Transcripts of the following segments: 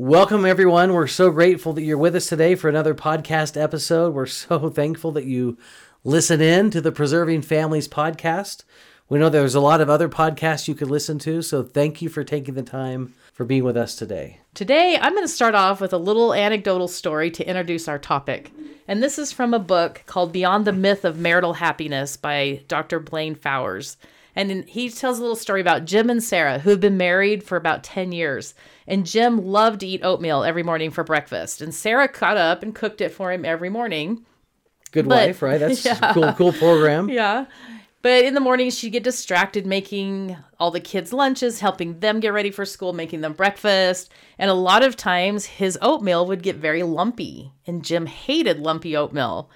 Welcome, everyone. We're so grateful that you're with us today for another podcast episode. We're so thankful that you listen in to the Preserving Families podcast. We know there's a lot of other podcasts you could listen to, so thank you for taking the time for being with us today. Today, I'm going to start off with a little anecdotal story to introduce our topic. And this is from a book called Beyond the Myth of Marital Happiness by Dr. Blaine Fowers. And then he tells a little story about Jim and Sarah, who have been married for about 10 years. And Jim loved to eat oatmeal every morning for breakfast. And Sarah got up and cooked it for him every morning. Good But- wife, right? That's Yeah. a cool, cool program. Yeah. But in the morning, she'd get distracted making all the kids' lunches, helping them get ready for school, making them breakfast. And a lot of times, his oatmeal would get very lumpy. And Jim hated lumpy oatmeal.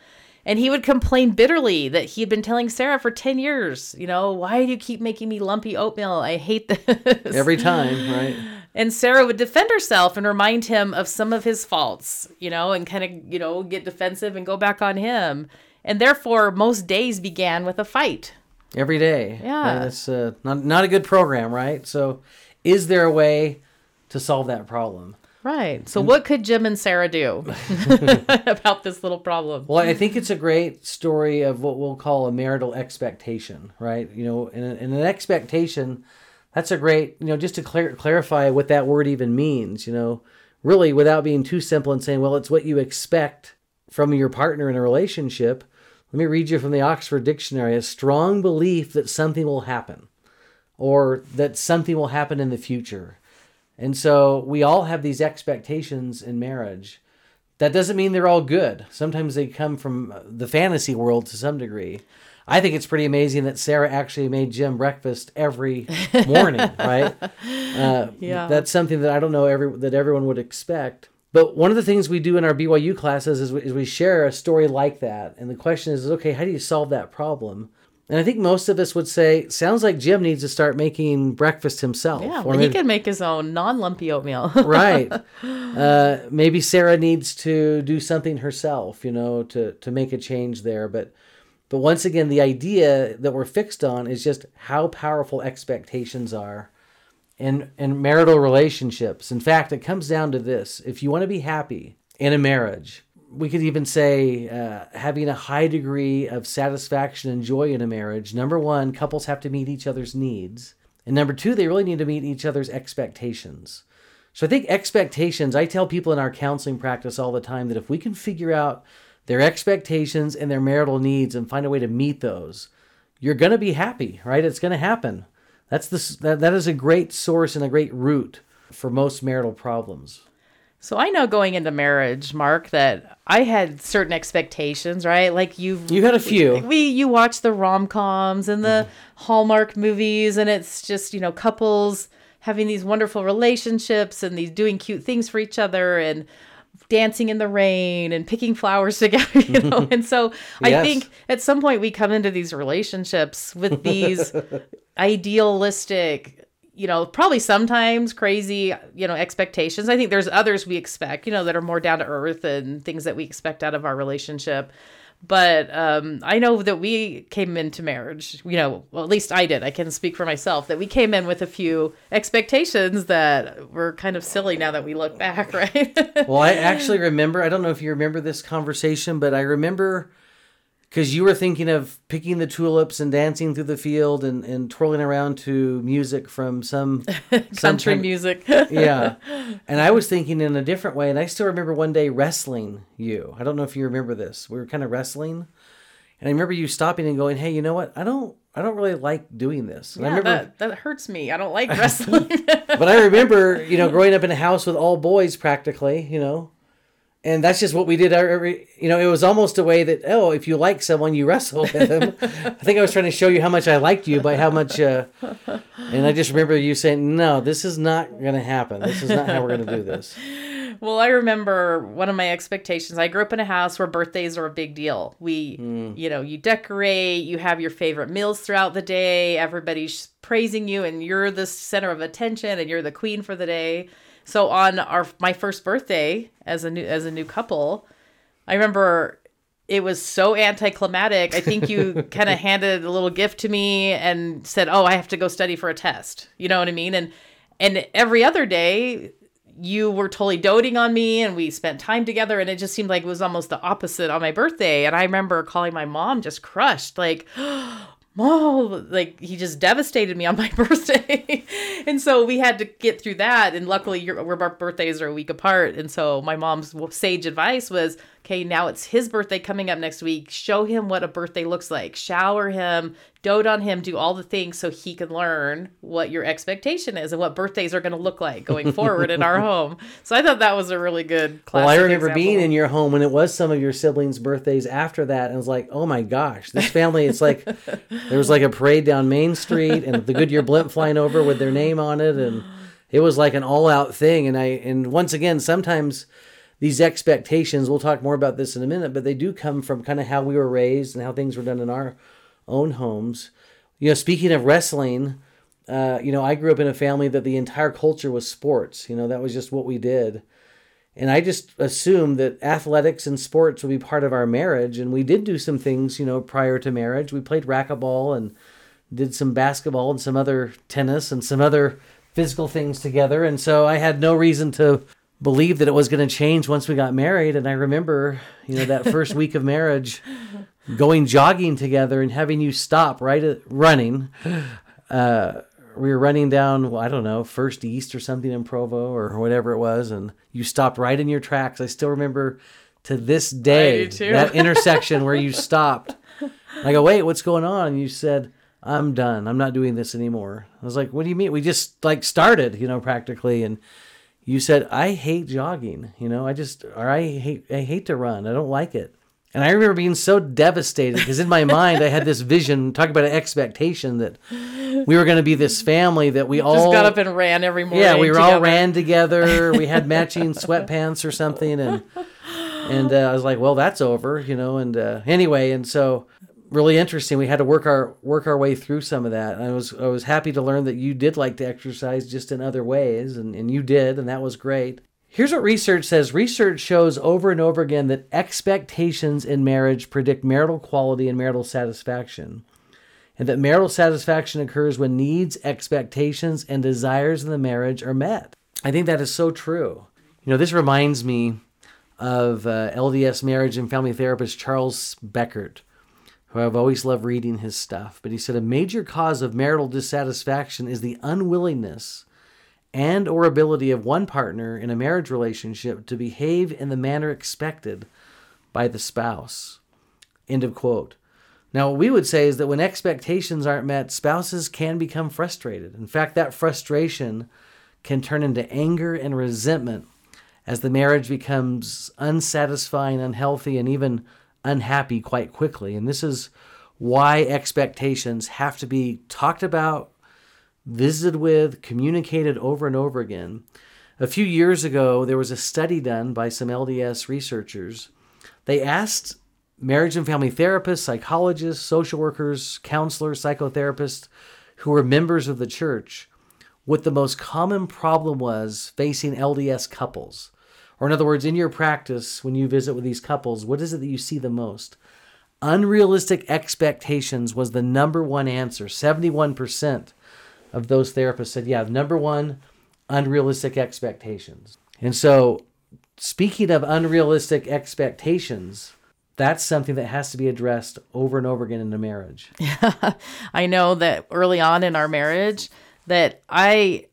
And he would complain bitterly that he had been telling Sarah for 10 years, you know, why do you keep making me lumpy oatmeal? I hate this. Every time, right? And Sarah would defend herself and remind him of some of his faults, you know, and kind of, you know, get defensive and go back on him. And therefore, most days began with a fight. Every day. Yeah. Right? That's uh, not, not a good program, right? So, is there a way to solve that problem? Right. So, what could Jim and Sarah do about this little problem? Well, I think it's a great story of what we'll call a marital expectation, right? You know, and, and an expectation, that's a great, you know, just to clar- clarify what that word even means, you know, really without being too simple and saying, well, it's what you expect from your partner in a relationship. Let me read you from the Oxford Dictionary a strong belief that something will happen or that something will happen in the future. And so we all have these expectations in marriage. That doesn't mean they're all good. Sometimes they come from the fantasy world to some degree. I think it's pretty amazing that Sarah actually made Jim breakfast every morning, right? Uh, Yeah. That's something that I don't know every that everyone would expect. But one of the things we do in our BYU classes is we, is we share a story like that, and the question is, okay, how do you solve that problem? And I think most of us would say, sounds like Jim needs to start making breakfast himself. Yeah, Or well, he can make his own non lumpy oatmeal. right. Uh, maybe Sarah needs to do something herself, you know, to to make a change there. But but once again, the idea that we're fixed on is just how powerful expectations are in in marital relationships. In fact, it comes down to this: if you want to be happy in a marriage. We could even say uh, having a high degree of satisfaction and joy in a marriage. Number one, couples have to meet each other's needs. And number two, they really need to meet each other's expectations. So I think expectations, I tell people in our counseling practice all the time that if we can figure out their expectations and their marital needs and find a way to meet those, you're going to be happy, right? It's going to happen. That's the, that, that is a great source and a great root for most marital problems. So, I know going into marriage, Mark, that I had certain expectations, right? Like you've You had a few. we you watch the rom-coms and the mm-hmm. Hallmark movies and it's just, you know, couples having these wonderful relationships and these doing cute things for each other and dancing in the rain and picking flowers together, you know. and so I Yes. think at some point we come into these relationships with these idealistic you know, probably sometimes crazy, you know, expectations. I think there's others we expect, you know, that are more down to earth and things that we expect out of our relationship. But um, I know that we came into marriage, you know, well, at least I did. I can speak for myself that we came in with a few expectations that were kind of silly now that we look back, right? Well, I actually remember, I don't know if you remember this conversation, but I remember because you were thinking of picking the tulips and dancing through the field and, and twirling around to music from some some Country kind- music. yeah. And I was thinking in a different way. And I still remember one day wrestling you. I don't know if you remember this. We were kind of wrestling. And I remember you stopping and going, Hey, you know what? I don't I don't really like doing this. And I remember that, that hurts me. I don't like wrestling. but I remember, you know, growing up in a house with all boys practically, you know, and that's just what we did every, you know, it was almost a way that, oh, if you like someone, you wrestle with them. I think I was trying to show you how much I liked you by how much, uh, and I just remember you saying, no, this is not going to happen. This is not how we're going to do this. Well, I remember one of my expectations. I grew up in a house where birthdays are a big deal. We, you know, you decorate, you have your favorite meals throughout the day, everybody's praising you, and you're the center of attention and you're the queen for the day. So on our my first birthday as a new as a new couple, I remember it was so anticlimactic. I think you kind of handed a little gift to me and said, "Oh, I have to go study for a test." You know what I mean? And and every other day you were totally doting on me and we spent time together and it just seemed like it was almost the opposite on my birthday and i remember calling my mom just crushed like mom like he just devastated me on my birthday. And so we had to get through that. And luckily your, our birthdays are a week apart. And so my mom's sage advice was okay now it's his birthday coming up next week show him what a birthday looks like shower him dote on him do all the things so he can learn what your expectation is and what birthdays are going to look like going forward in our home so i thought that was a really good Well, I remember example. being in your home when it was some of your siblings' birthdays after that, and I was like, oh my gosh, this family, it's like there was like a parade down Main Street and the Goodyear blimp flying over with their name on it, and it was like an all out thing. And I, and once again, sometimes these expectations, we'll talk more about this in a minute, but they do come from kind of how we were raised and how things were done in our own homes. You know, speaking of wrestling, uh, you know, I grew up in a family that the entire culture was sports. You know, that was just what we did. And I just assumed that athletics and sports would be part of our marriage. And we did do some things, you know, prior to marriage. We played racquetball and did some basketball and some other tennis and some other physical things together. And so I had no reason to believe that it was going to change once we got married. And I remember, you know, that first week of marriage, going jogging together and having you stop right at running. Uh, we were running down, well, I don't know, First East or something in Provo or whatever it was, and you stopped right in your tracks. I still remember to this day that intersection where you stopped. I go, wait, what's going on? And you said, I'm done. I'm not doing this anymore. I was like, what do you mean? We just like started, you know, practically. And you said, I hate jogging, you know, I just, or I hate, I hate to run. I don't like it. And I remember being so devastated because in my mind I had this vision, talk about an expectation that we were going to be this family that we all got up and ran every morning yeah, we were all ran together. We had matching sweatpants or something, and and uh, I was like, well, that's over, you know. And uh, anyway, and so really interesting. We had to work our work our way through some of that. And I was I was happy to learn that you did like to exercise just in other ways, and and you did, and that was great. Here's what research says. Research shows over and over again that expectations in marriage predict marital quality and marital satisfaction and that marital satisfaction occurs when needs, expectations, and desires in the marriage are met. I think that is so true. You know, this reminds me of uh, LDS marriage and family therapist Charles Beckert, who I've always loved reading his stuff. But he said a major cause of marital dissatisfaction is the unwillingness and or ability of one partner in a marriage relationship to behave in the manner expected by the spouse. End of quote. Now, what we would say is that when expectations aren't met, spouses can become frustrated. In fact, that frustration can turn into anger and resentment as the marriage becomes unsatisfying, unhealthy, and even unhappy quite quickly. And this is why expectations have to be talked about, visited with, communicated over and over again. A few years ago, there was a study done by some LDS researchers. They asked marriage and family therapists, psychologists, social workers, counselors, psychotherapists who were members of the church what the most common problem was facing LDS couples. Or, in other words, in your practice, when you visit with these couples, what is it that you see the most? Unrealistic expectations was the number one answer. 71% of those therapists said, yeah, number one, unrealistic expectations. And so, speaking of unrealistic expectations, that's something that has to be addressed over and over again in a marriage. Yeah, I know that early on in our marriage that I I-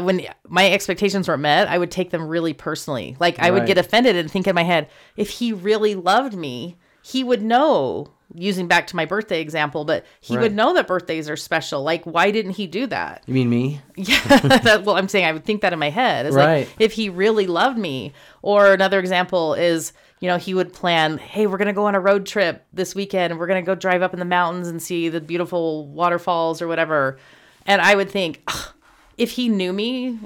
when my expectations weren't met, I would take them really personally. Like I would get offended and think in my head, if he really loved me, he would know. Using back to my birthday example, but he Right. would know that birthdays are special. Like, why didn't he do that? You mean me? Yeah, that, well, I'm saying I would think that in my head. It's Right. like if he really loved me. Or another example is, you know, he would plan, hey, we're gonna go on a road trip this weekend, and we're gonna go drive up in the mountains and see the beautiful waterfalls or whatever. And I would think, "Ugh, if he knew me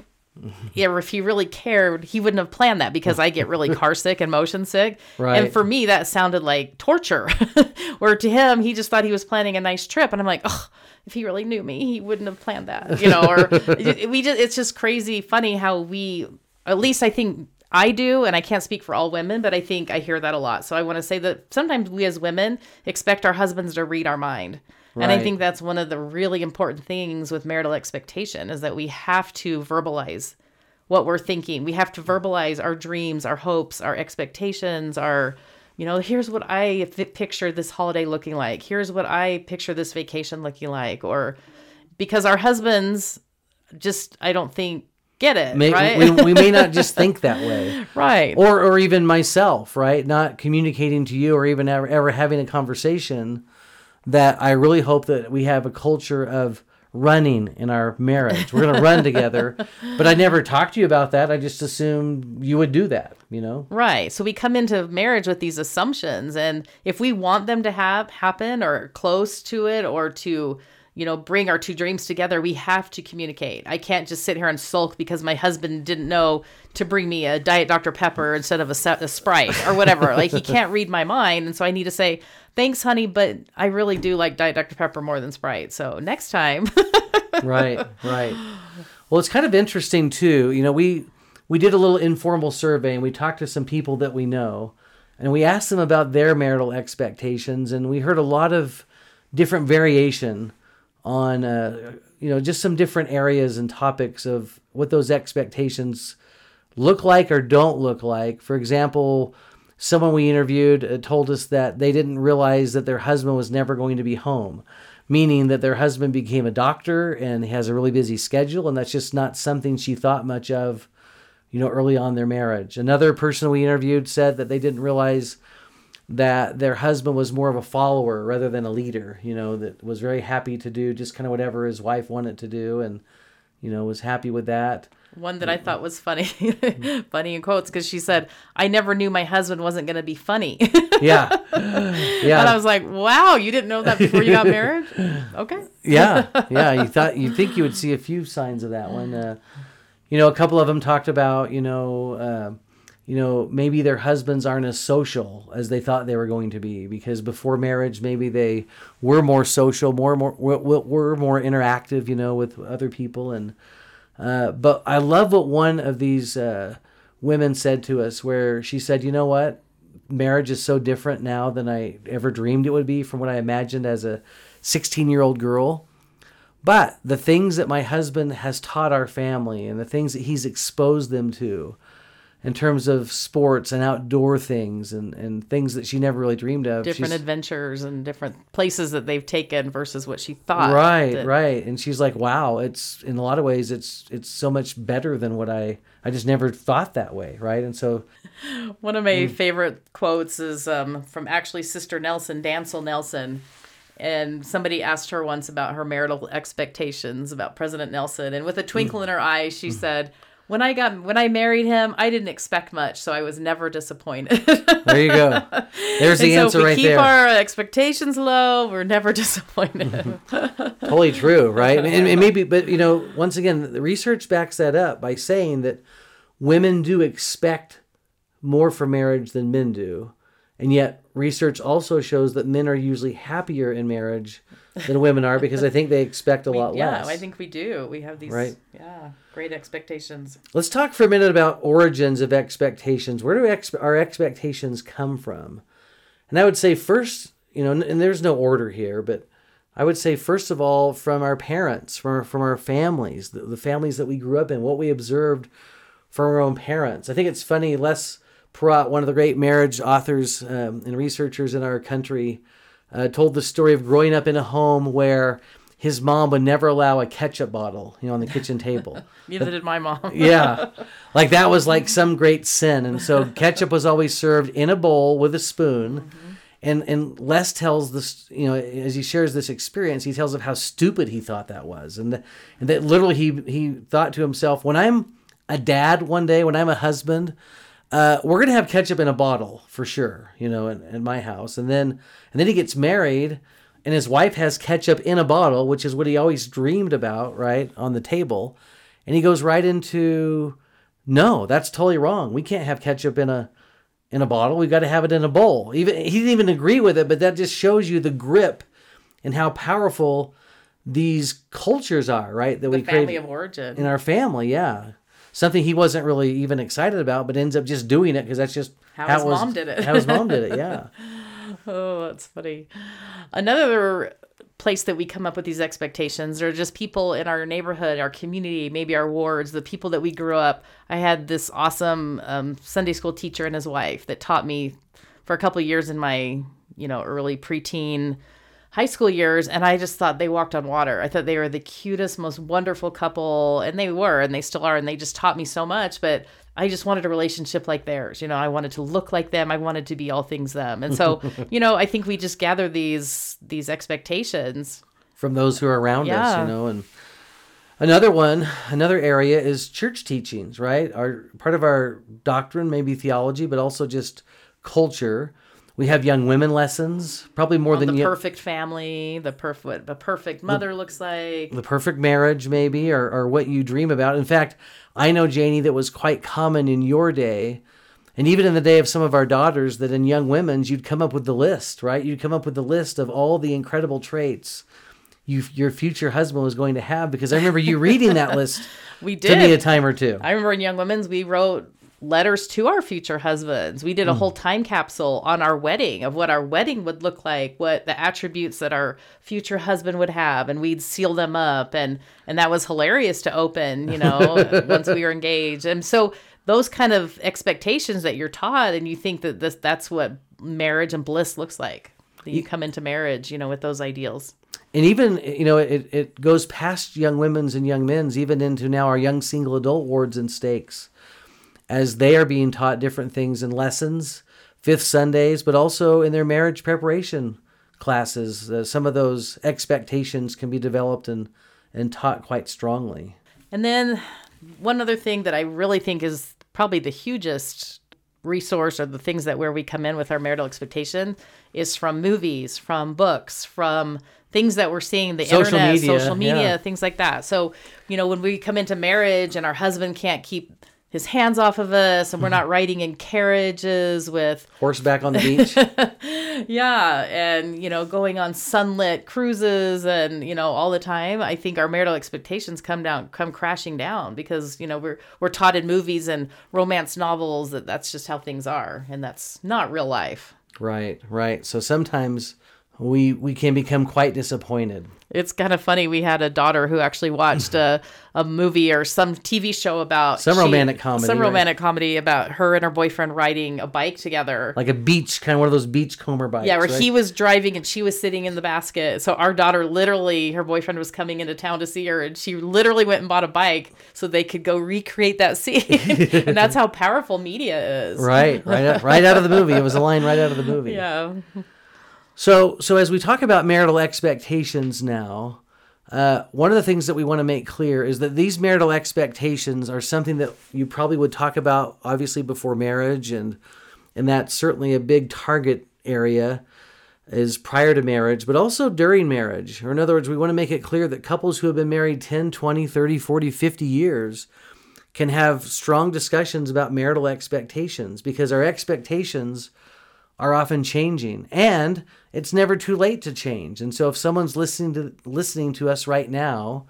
yeah, if he really cared, he wouldn't have planned that because I get really car sick and motion sick. Right. And for me, that sounded like torture. Where to him, he just thought he was planning a nice trip, and I'm like, oh, if he really knew me, he wouldn't have planned that, you know. Or we just, it's just crazy, funny how we, at least I think I do, and I can't speak for all women, but I think I hear that a lot. So I want to say that sometimes we as women expect our husbands to read our mind. And I think that's one of the really important things with marital expectation is that we have to verbalize what we're thinking. We have to verbalize our dreams, our hopes, our expectations, our, you know, here's what I picture this holiday looking like. Here's what I picture this vacation looking like. Or because our husbands just, I don't think, get it. May, right. we, we may not just think that way. right. or or even myself, right? Not communicating to you or even ever, ever having a conversation that I really hope that we have a culture of running in our marriage. We're going to run together, but I never talked to you about that. I just assumed you would do that, you know? Right. So we come into marriage with these assumptions and if we want them to have happen or close to it or to you know bring our two dreams together we have to communicate i can't just sit here and sulk because my husband didn't know to bring me a diet dr pepper instead of a, a sprite or whatever like he can't read my mind and so i need to say thanks honey but i really do like diet dr pepper more than sprite so next time right, right. Well, it's kind of interesting too. You know, we we did a little informal survey and we talked to some people that we know, and we asked them about their marital expectations, and we heard a lot of different variation on, uh, you know, just some different areas and topics of what those expectations look like or don't look like. For example, someone we interviewed uh, told us that they didn't realize that their husband was never going to be home, meaning that their husband became a doctor and has a really busy schedule, and that's just not something she thought much of, you know, early on their marriage. Another person we interviewed said that they didn't realize that their husband was more of a follower rather than a leader, you know, that was very happy to do just kind of whatever his wife wanted to do and, you know, was happy with that. one that i thought was funny funny in quotes because she said i never knew my husband wasn't going to be funny Yeah. Yeah. and i was like wow you didn't know that before you got married okay yeah, yeah. You thought you think you would see a few signs of that one. Uh, you know, a couple of them talked about you know, uh, you know, maybe their husbands aren't as social as they thought they were going to be because before marriage, maybe they were more social, more more were, more interactive, you know, with other people. And uh, but I love what one of these uh, women said to us, where she said, you know what. Marriage is so different now than I ever dreamed it would be from what I imagined as a 16 year old girl. But the things that my husband has taught our family and the things that he's exposed them to in terms of sports and outdoor things and, and things that she never really dreamed of. different she's- adventures and different places that they've taken versus what she thought right, that- right. And she's like, wow, it's in a lot of ways, it's, it's so much better than what I, I just never thought that way. Right. And so, One of my Mm. favorite quotes is um, from actually Sister Nelson, Dantzel Nelson. And somebody asked her once about her marital expectations about President Nelson. And with a twinkle in her eye, Mm. she said, when I got when I married him, I didn't expect much, so I was never disappointed. there you go. There's the and answer so if we right keep there. our expectations low, we're never disappointed. totally true, right? And, and maybe, but you know, once again, the research backs that up by saying that women do expect more from marriage than men do, and yet research also shows that men are usually happier in marriage than women are because I think they expect a lot yeah, less. Yeah, I think we do. We have these Right. yeah, great expectations. Let's talk for a minute about origins of expectations. Where do ex- our expectations come from? And I would say first, you know, and there's no order here, but I would say first of all from our parents, from our, from our families, the, the families that we grew up in, what we observed from our own parents. I think it's funny. Les Parrott, one of the great marriage authors um, and researchers in our country, uh, told the story of growing up in a home where his mom would never allow a ketchup bottle, you know, on the kitchen table. Neither did my mom. yeah. Like that was like some great sin. And so ketchup was always served in a bowl with a spoon. And and les tells this you know as he shares this experience he tells of how stupid he thought that was. And that, and that literally he he thought to himself when i'm a dad one day when i'm a husband uh, we're gonna have ketchup in a bottle for sure, you know, in, in my house. And then and then he gets married, and his wife has ketchup in a bottle, which is what he always dreamed about, right, on the table. And he goes right into, no, that's totally wrong. We can't have ketchup in a in a bottle. We've got to have it in a bowl. Even he didn't even agree with it, but that just shows you the grip and how powerful these cultures are, right? That The we family of origin. in our family, yeah. Something he wasn't really even excited about, but ends up just doing it because that's just How his was, mom did it. how his mom did it, yeah. Oh, that's funny. Another place that we come up with these expectations are just people in our neighborhood, our community, maybe our wards, the people that we grew up. I had this awesome um, Sunday school teacher and his wife that taught me for a couple of years in my, you know, early preteen high school years and I just thought they walked on water. I thought they were the cutest, most wonderful couple and they were and they still are and they just taught me so much, but I just wanted a relationship like theirs. You know, I wanted to look like them. I wanted to be all things them. And so, you know, I think we just gather these these expectations. From those who are around us, you know, and another one, another area is church teachings, right? Our part of our doctrine, maybe theology, but also just culture. We have young women lessons, probably more On than the you, perfect family, the perfect what the perfect mother looks like. the perfect marriage, maybe, or, or what you dream about. In fact, I know, Janie, that was quite common in your day, and even in the day of some of our daughters, that in young women's, you'd come up with the list, right? You'd come up with the list of all the incredible traits you, your future husband was going to have, because I remember you reading that list We to me a did. time or two. I remember in Young Women's we wrote letters to our future husbands. We did a mm. whole time capsule on our wedding of what our wedding would look like, what the attributes that our future husband would have, and we'd seal them up and and that was hilarious to open, you know, once we were engaged. And so those kind of expectations that you're taught and you think that this that's what marriage and bliss looks like. That you come into marriage, you know, with those ideals. and even you know it, it goes past young women's and young men's even into now our young single adult wards and stakes as they are being taught different things in lessons fifth sundays but also in their marriage preparation classes uh, some of those expectations can be developed and and taught quite strongly And then one other thing that I really think is probably the hugest resource or the things that where we come in with our marital expectation is from movies, from books, from things that we're seeing the Social internet, media, social media, yeah. things like that. So, you know, when we come into marriage and our husband can't keep his hands off of us and we're not mm-hmm. riding in carriages with horseback on the beach yeah, and you know, going on sunlit cruises and you know all the time. I think our marital expectations come down, come crashing down because you know we're we're taught in movies and romance novels that that's just how things are, and that's not real life. right right so sometimes we we can become quite disappointed It's kind of funny. We had a daughter who actually watched a, a movie or some TV show about Some romantic comedy, some right? romantic comedy about her and her boyfriend riding a bike together. like a beach kind of one of those beach comber bikes Yeah, where right? he was driving and she was sitting in the basket. So our daughter literally, her boyfriend was coming into town to see her, and she literally went and bought a bike so they could go recreate that scene. and that's how powerful media is. right right right out of the movie it was a line right out of the movie Yeah. So, so as we talk about marital expectations now, uh, one of the things that we want to make clear is that these marital expectations are something that you probably would talk about, obviously, before marriage, and and that's certainly a big target area is prior to marriage, but also during marriage. Or in other words, we want to make it clear that couples who have been married 10, 20, 30, 40, 50 years can have strong discussions about marital expectations because our expectations are often changing and it's never too late to change. And so if someone's listening to listening to us right now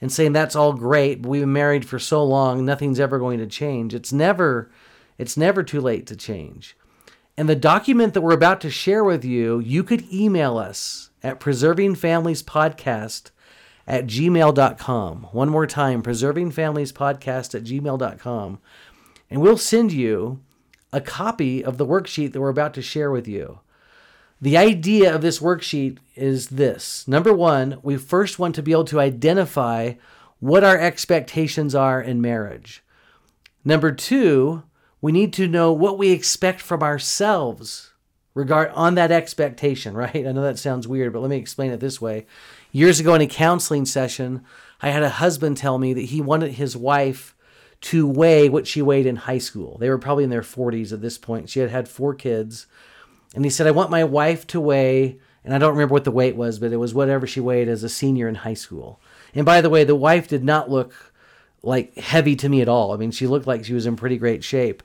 and saying that's all great but we've been married for so long nothing's ever going to change it's never it's never too late to change. And the document that we're about to share with you you could email us at preservingfamiliespodcast at gmail.com one more time preservingfamiliespodcast at gmail.com and we'll send you a copy of the worksheet that we're about to share with you. The idea of this worksheet is this. Number one, we first want to be able to identify what our expectations are in marriage. Number two, we need to know what we expect from ourselves regard on that expectation, right? I know that sounds weird, but let me explain it this way. Years ago in a counseling session, I had a husband tell me that he wanted his wife to weigh what she weighed in high school. They were probably in their 40s at this point. She had had four kids. And he said, I want my wife to weigh, and I don't remember what the weight was, but it was whatever she weighed as a senior in high school. And by the way, the wife did not look like heavy to me at all. I mean, she looked like she was in pretty great shape.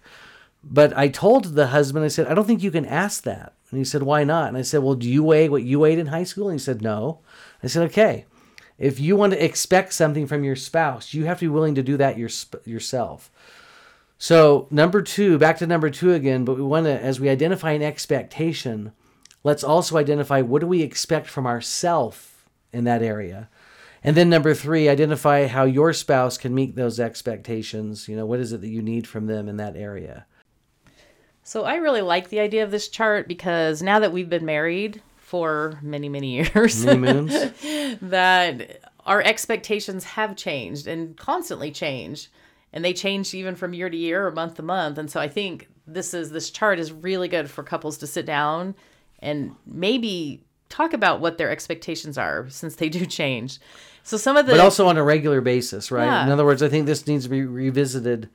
But I told the husband, I said, I don't think you can ask that. And he said, Why not? And I said, Well, do you weigh what you weighed in high school? And he said, No. I said, Okay. If you want to expect something from your spouse, you have to be willing to do that your, yourself. So, number two, back to number two again, but we want to, as we identify an expectation, let's also identify what do we expect from ourself in that area. And then number three, identify how your spouse can meet those expectations. You know, what is it that you need from them in that area? So I really like the idea of this chart because now that we've been married for many, many years, Many moons. that our expectations have changed and constantly change. And they change even from year to year or month to month. And so I think this is this chart is really good for couples to sit down and maybe talk about what their expectations are since they do change. So some of the but also on a regular basis, right? Yeah. In other words, I think this needs to be revisited,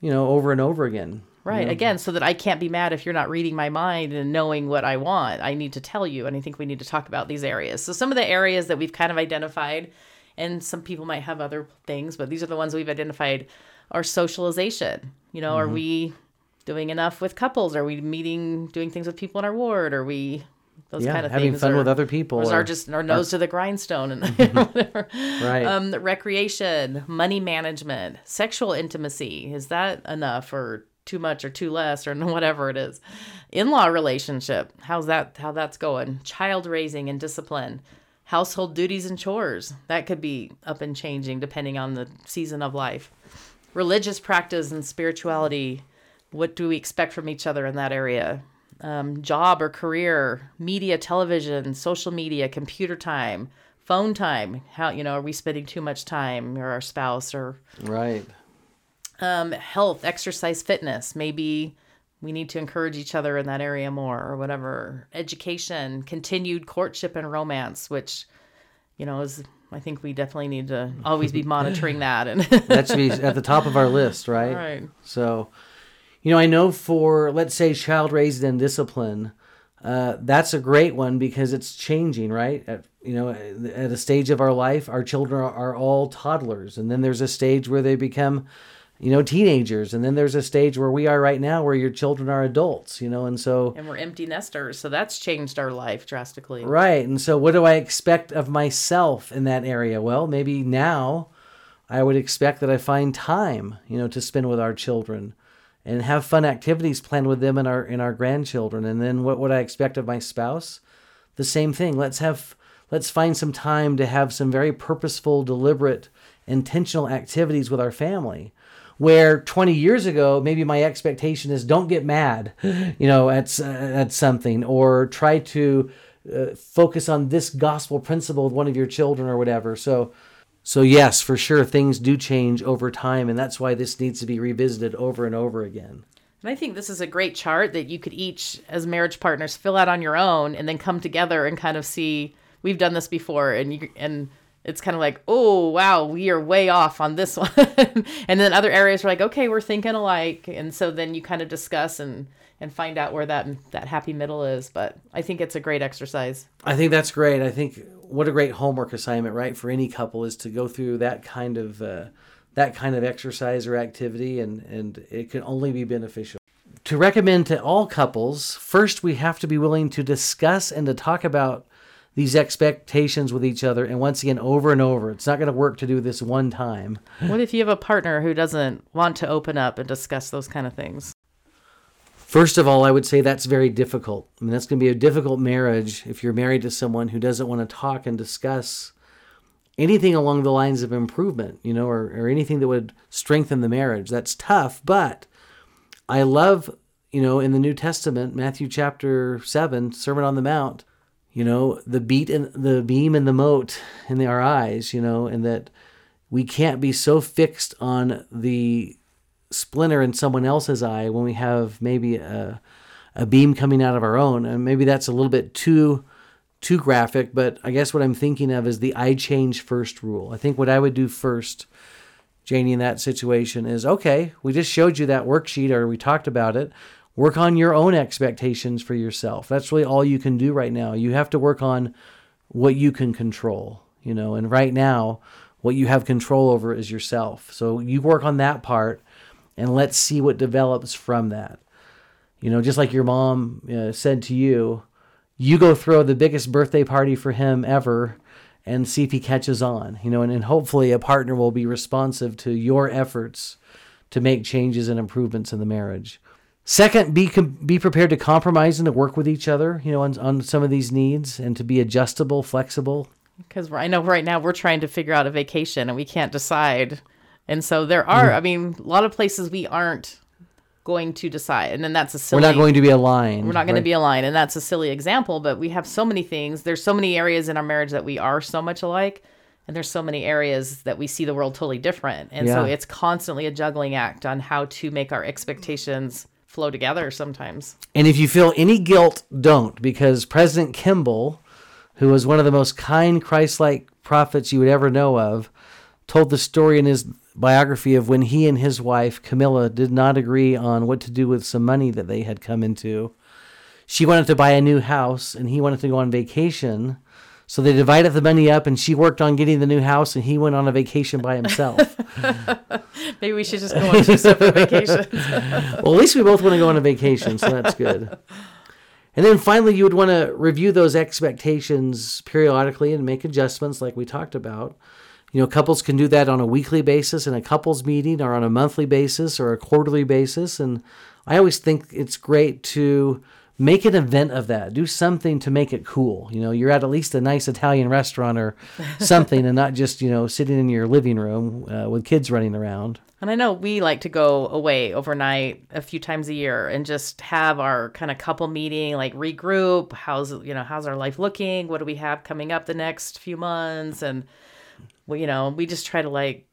you know, over and over again. Right. Again, so that I can't be mad if you're not reading my mind and knowing what I want. I need to tell you. And I think we need to talk about these areas. So, some of the areas that we've kind of identified, and some people might have other things, but these are the ones we've identified are socialization. You know, are we doing enough with couples? Are we meeting, doing things with people in our ward? Are we those Yeah, kind of having things? fun or- with other people Or or- just our nose to the grindstone and whatever. Right. Um, recreation, money management, sexual intimacy. Is that enough or too much or too less or whatever it is? In-law relationship. How's that? How that's going? Child raising and discipline. Household duties and chores. That could be up and changing depending on the season of life. Religious practice and spirituality. What do we expect from each other in that area? um, job or career, media, television, social media, computer time, phone time. How you know are we spending too much time or our spouse or right. Um, health, exercise, fitness? Maybe we need to encourage each other in that area more or whatever. Education, continued courtship and romance, which you know is. I think we definitely need to always be monitoring that and That should be at the top of our list, right? right. So, you know, I know for let's say child raised in discipline, uh, that's a great one because it's changing, right? At, you know, at a stage of our life, our children are, are all toddlers, and then there's a stage where they become, you know, teenagers, and then there's a stage where we are right now, where your children are adults, you know, and so And we're empty nesters, so that's changed our life drastically. Right. And so, what do I expect of myself in that area? Well, maybe now I would expect that I find time, you know, to spend with our children and have fun activities planned with them and our and our grandchildren. And then what would I expect of my spouse? The same thing. Let's have let's find some time to have some very purposeful, deliberate, intentional activities with our family. Where 20 years ago, maybe my expectation is don't get mad, you know, at at something, or try to uh, focus on this gospel principle with one of your children or whatever. So, so yes, for sure, things do change over time, and that's why this needs to be revisited over and over again. And I think this is a great chart that you could each, as marriage partners, fill out on your own, and then come together and kind of see. We've done this before, and you and it's kind of like, oh wow, we are way off on this one, and then other areas are like, okay, we're thinking alike, and so then you kind of discuss and and find out where that that happy middle is. But I think it's a great exercise. I think that's great. I think what a great homework assignment, right, for any couple is to go through that kind of uh, that kind of exercise or activity, and and it can only be beneficial. To recommend to all couples, first we have to be willing to discuss and to talk about these expectations with each other, and once again, over and over. It's not going to work to do this one time. What if you have a partner who doesn't want to open up and discuss those kind of things? First of all, I would say that's very difficult. I mean, that's going to be a difficult marriage if you're married to someone who doesn't want to talk and discuss anything along the lines of improvement, you know, or, or anything that would strengthen the marriage. That's tough, but I love, you know, in the New Testament, Matthew chapter 7, Sermon on the Mount, you know, the beat and the beam and the mote in our eyes, you know, and that we can't be so fixed on the splinter in someone else's eye when we have maybe a, a beam coming out of our own. And maybe that's a little bit too too graphic but i guess what i'm thinking of is the i change first rule. I think what i would do first janie in that situation is okay we just showed you that worksheet or we talked about it work on your own expectations for yourself that's really all you can do right now you have to work on what you can control you know and right now What you have control over is yourself. So you work on that part and let's see what develops from that. You know, just like your mom uh, said to you, you go throw the biggest birthday party for him ever and see if he catches on. You know, and, and hopefully a partner will be responsive to your efforts to make changes and improvements in the marriage. Second, be com- be prepared to compromise and to work with each other, you know, on, on some of these needs and to be adjustable, flexible. Because I know right now we're trying to figure out a vacation and we can't decide. And so there are, Mm-hmm. I mean, a lot of places we aren't going to decide. And then that's a silly. We're not going to be aligned. we're not going right? to be aligned. And that's a silly example, but we have so many things. There's so many areas in our marriage that we are so much alike. And there's so many areas that we see the world totally different. And so it's constantly a juggling act on how to make our expectations flow together sometimes. And if you feel any guilt, don't, because President Kimball, who was one of the most kind, Christ like prophets you would ever know of, told the story in his biography of when he and his wife, Camilla, did not agree on what to do with some money that they had come into. She wanted to buy a new house, and he wanted to go on vacation. So they divided the money up, and she worked on getting the new house, and he went on a vacation by himself. Maybe we should just go on two separate vacations. well, at least we both want to go on a vacation, so that's good. And then finally, you would want to review those expectations periodically and make adjustments, like we talked about. You know, couples can do that on a weekly basis in a couples meeting, or on a monthly basis, or a quarterly basis. And I always think it's great to make an event of that. Do something to make it cool. You know, you're at at least a nice Italian restaurant or something, and not just you know sitting in your living room uh, with kids running around. And I know we like to go away overnight a few times a year and just have our kind of couple meeting, like regroup. How's you know how's our life looking? What do we have coming up the next few months? And well, you know, we just try to like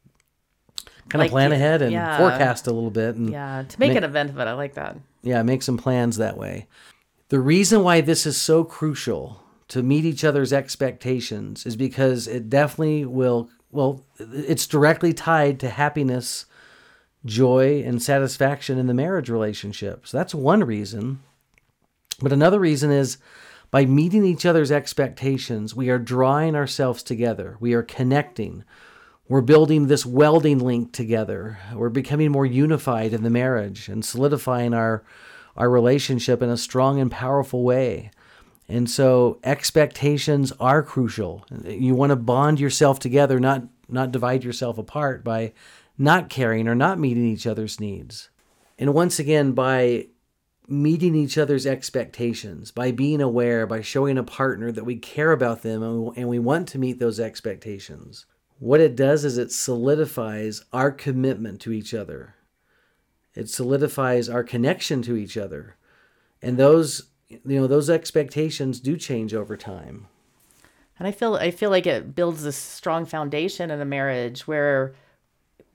kind Like, of plan ahead and yeah. forecast a little bit and yeah to make Make- an event of it. I like that. Yeah make some plans that way. The reason why this is so crucial to meet each other's expectations is because it definitely will well it's directly tied to happiness joy and satisfaction in the marriage relationship. So that's one reason. But another reason is by meeting each other's expectations we are drawing ourselves together. We are connecting we're building this welding link together. We're becoming more unified in the marriage and solidifying our our relationship in a strong and powerful way. And so expectations are crucial. You want to bond yourself together, not not divide yourself apart by not caring or not meeting each other's needs. And once again by meeting each other's expectations, by being aware, by showing a partner that we care about them and we want to meet those expectations what it does is it solidifies our commitment to each other. It solidifies our connection to each other. And those you know those expectations do change over time. And I feel I feel like it builds this strong foundation in a marriage where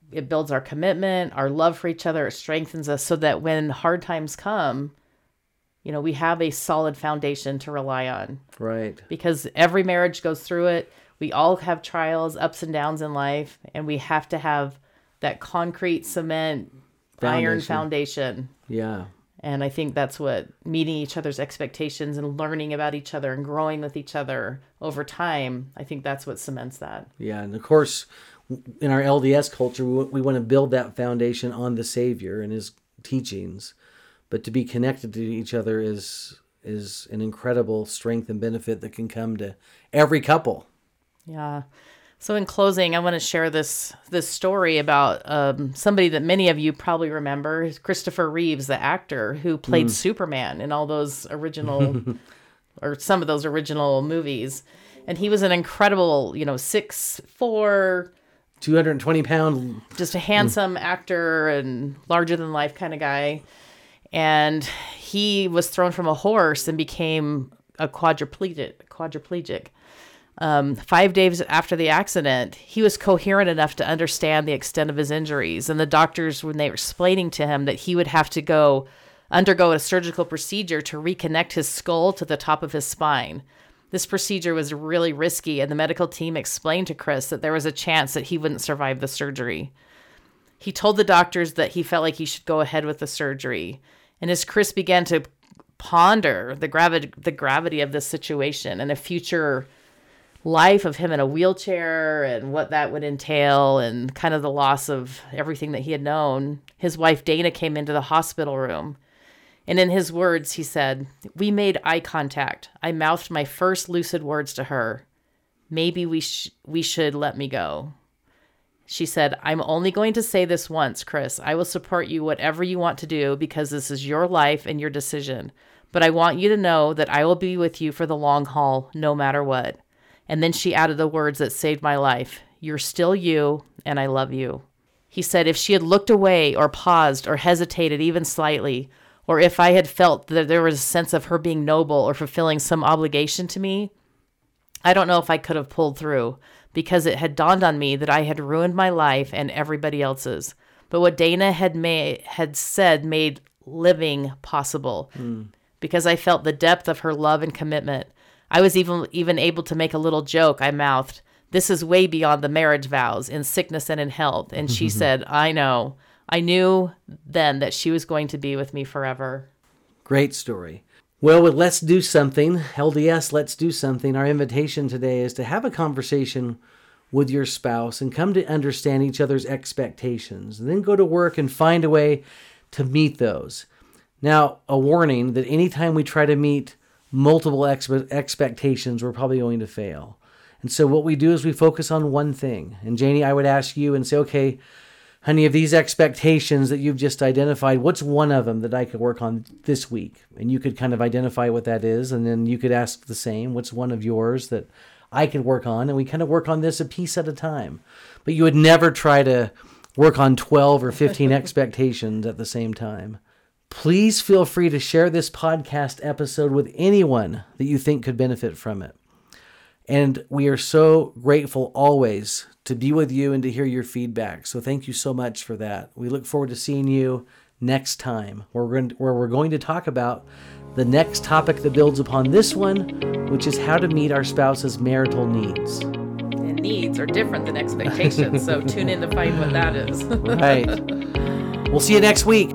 it builds our commitment, our love for each other, it strengthens us so that when hard times come, you know, we have a solid foundation to rely on. Right. Because every marriage goes through it. We all have trials, ups and downs in life, and we have to have that concrete cement iron Foundation. foundation. Yeah. And I think that's what meeting each other's expectations and learning about each other and growing with each other over time, I think that's what cements that. Yeah, and of course, in our LDS culture, we, we want to build that foundation on the Savior and His teachings, but to be connected to each other is is an incredible strength and benefit that can come to every couple. Yeah. So in closing, I want to share this this story about um, somebody that many of you probably remember, Christopher Reeves, the actor who played Superman in all those original or some of those original movies. And he was an incredible, you know, six four, Two hundred and twenty pound. just a handsome actor and larger than life kind of guy. And he was thrown from a horse and became a quadriplegic. Quadriplegic. Um, five days after the accident, he was coherent enough to understand the extent of his injuries. And the doctors, when they were explaining to him that he would have to go undergo a surgical procedure to reconnect his skull to the top of his spine. This procedure was really risky, and the medical team explained to Chris that there was a chance that he wouldn't survive the surgery. He told the doctors that he felt like he should go ahead with the surgery. And as Chris began to ponder the gravity the gravity of this situation and a future life of him in a wheelchair and what that would entail and kind of the loss of everything that he had known, his wife Dana came into the hospital room. And in his words, he said, We made eye contact. I mouthed my first lucid words to her. Maybe we, sh- we should let me go. She said, I'm only going to say this once, Chris. I will support you whatever you want to do because this is your life and your decision. But I want you to know that I will be with you for the long haul, no matter what. And then she added the words that saved my life You're still you, and I love you. He said, If she had looked away or paused or hesitated even slightly, or if I had felt that there was a sense of her being noble or fulfilling some obligation to me, I don't know if I could have pulled through because it had dawned on me that I had ruined my life and everybody else's. But what Dana had made had said made living possible mm. because I felt the depth of her love and commitment. I was even even able to make a little joke. I mouthed, "This is way beyond the marriage vows in sickness and in health." And she said, "I know." I knew then that she was going to be with me forever. Great story. Well, with Let's Do Something, LDS Let's Do Something, our invitation today is to have a conversation with your spouse and come to understand each other's expectations. And then go to work and find a way to meet those. Now, a warning that anytime we try to meet multiple expe- expectations, we're probably going to fail. And so, what we do is we focus on one thing. And Janie, I would ask you and say, okay, honey, of these expectations that you've just identified, what's one of them that I could work on this week? And you could kind of identify what that is. And then you could ask the same, what's one of yours that I could work on? And we kind of work on this a piece at a time. But you would never try to work on 12 or 15 expectations at the same time. Please feel free to share this podcast episode with anyone that you think could benefit from it. And we are so grateful always to be with you and to hear your feedback. So thank you so much for that. We look forward to seeing you next time, where we're going to, where we're going to talk about the next topic that builds upon this one, which is how to meet our spouse's marital needs. And needs are different than expectations, so tune in to find what that is. right. We'll see you next week.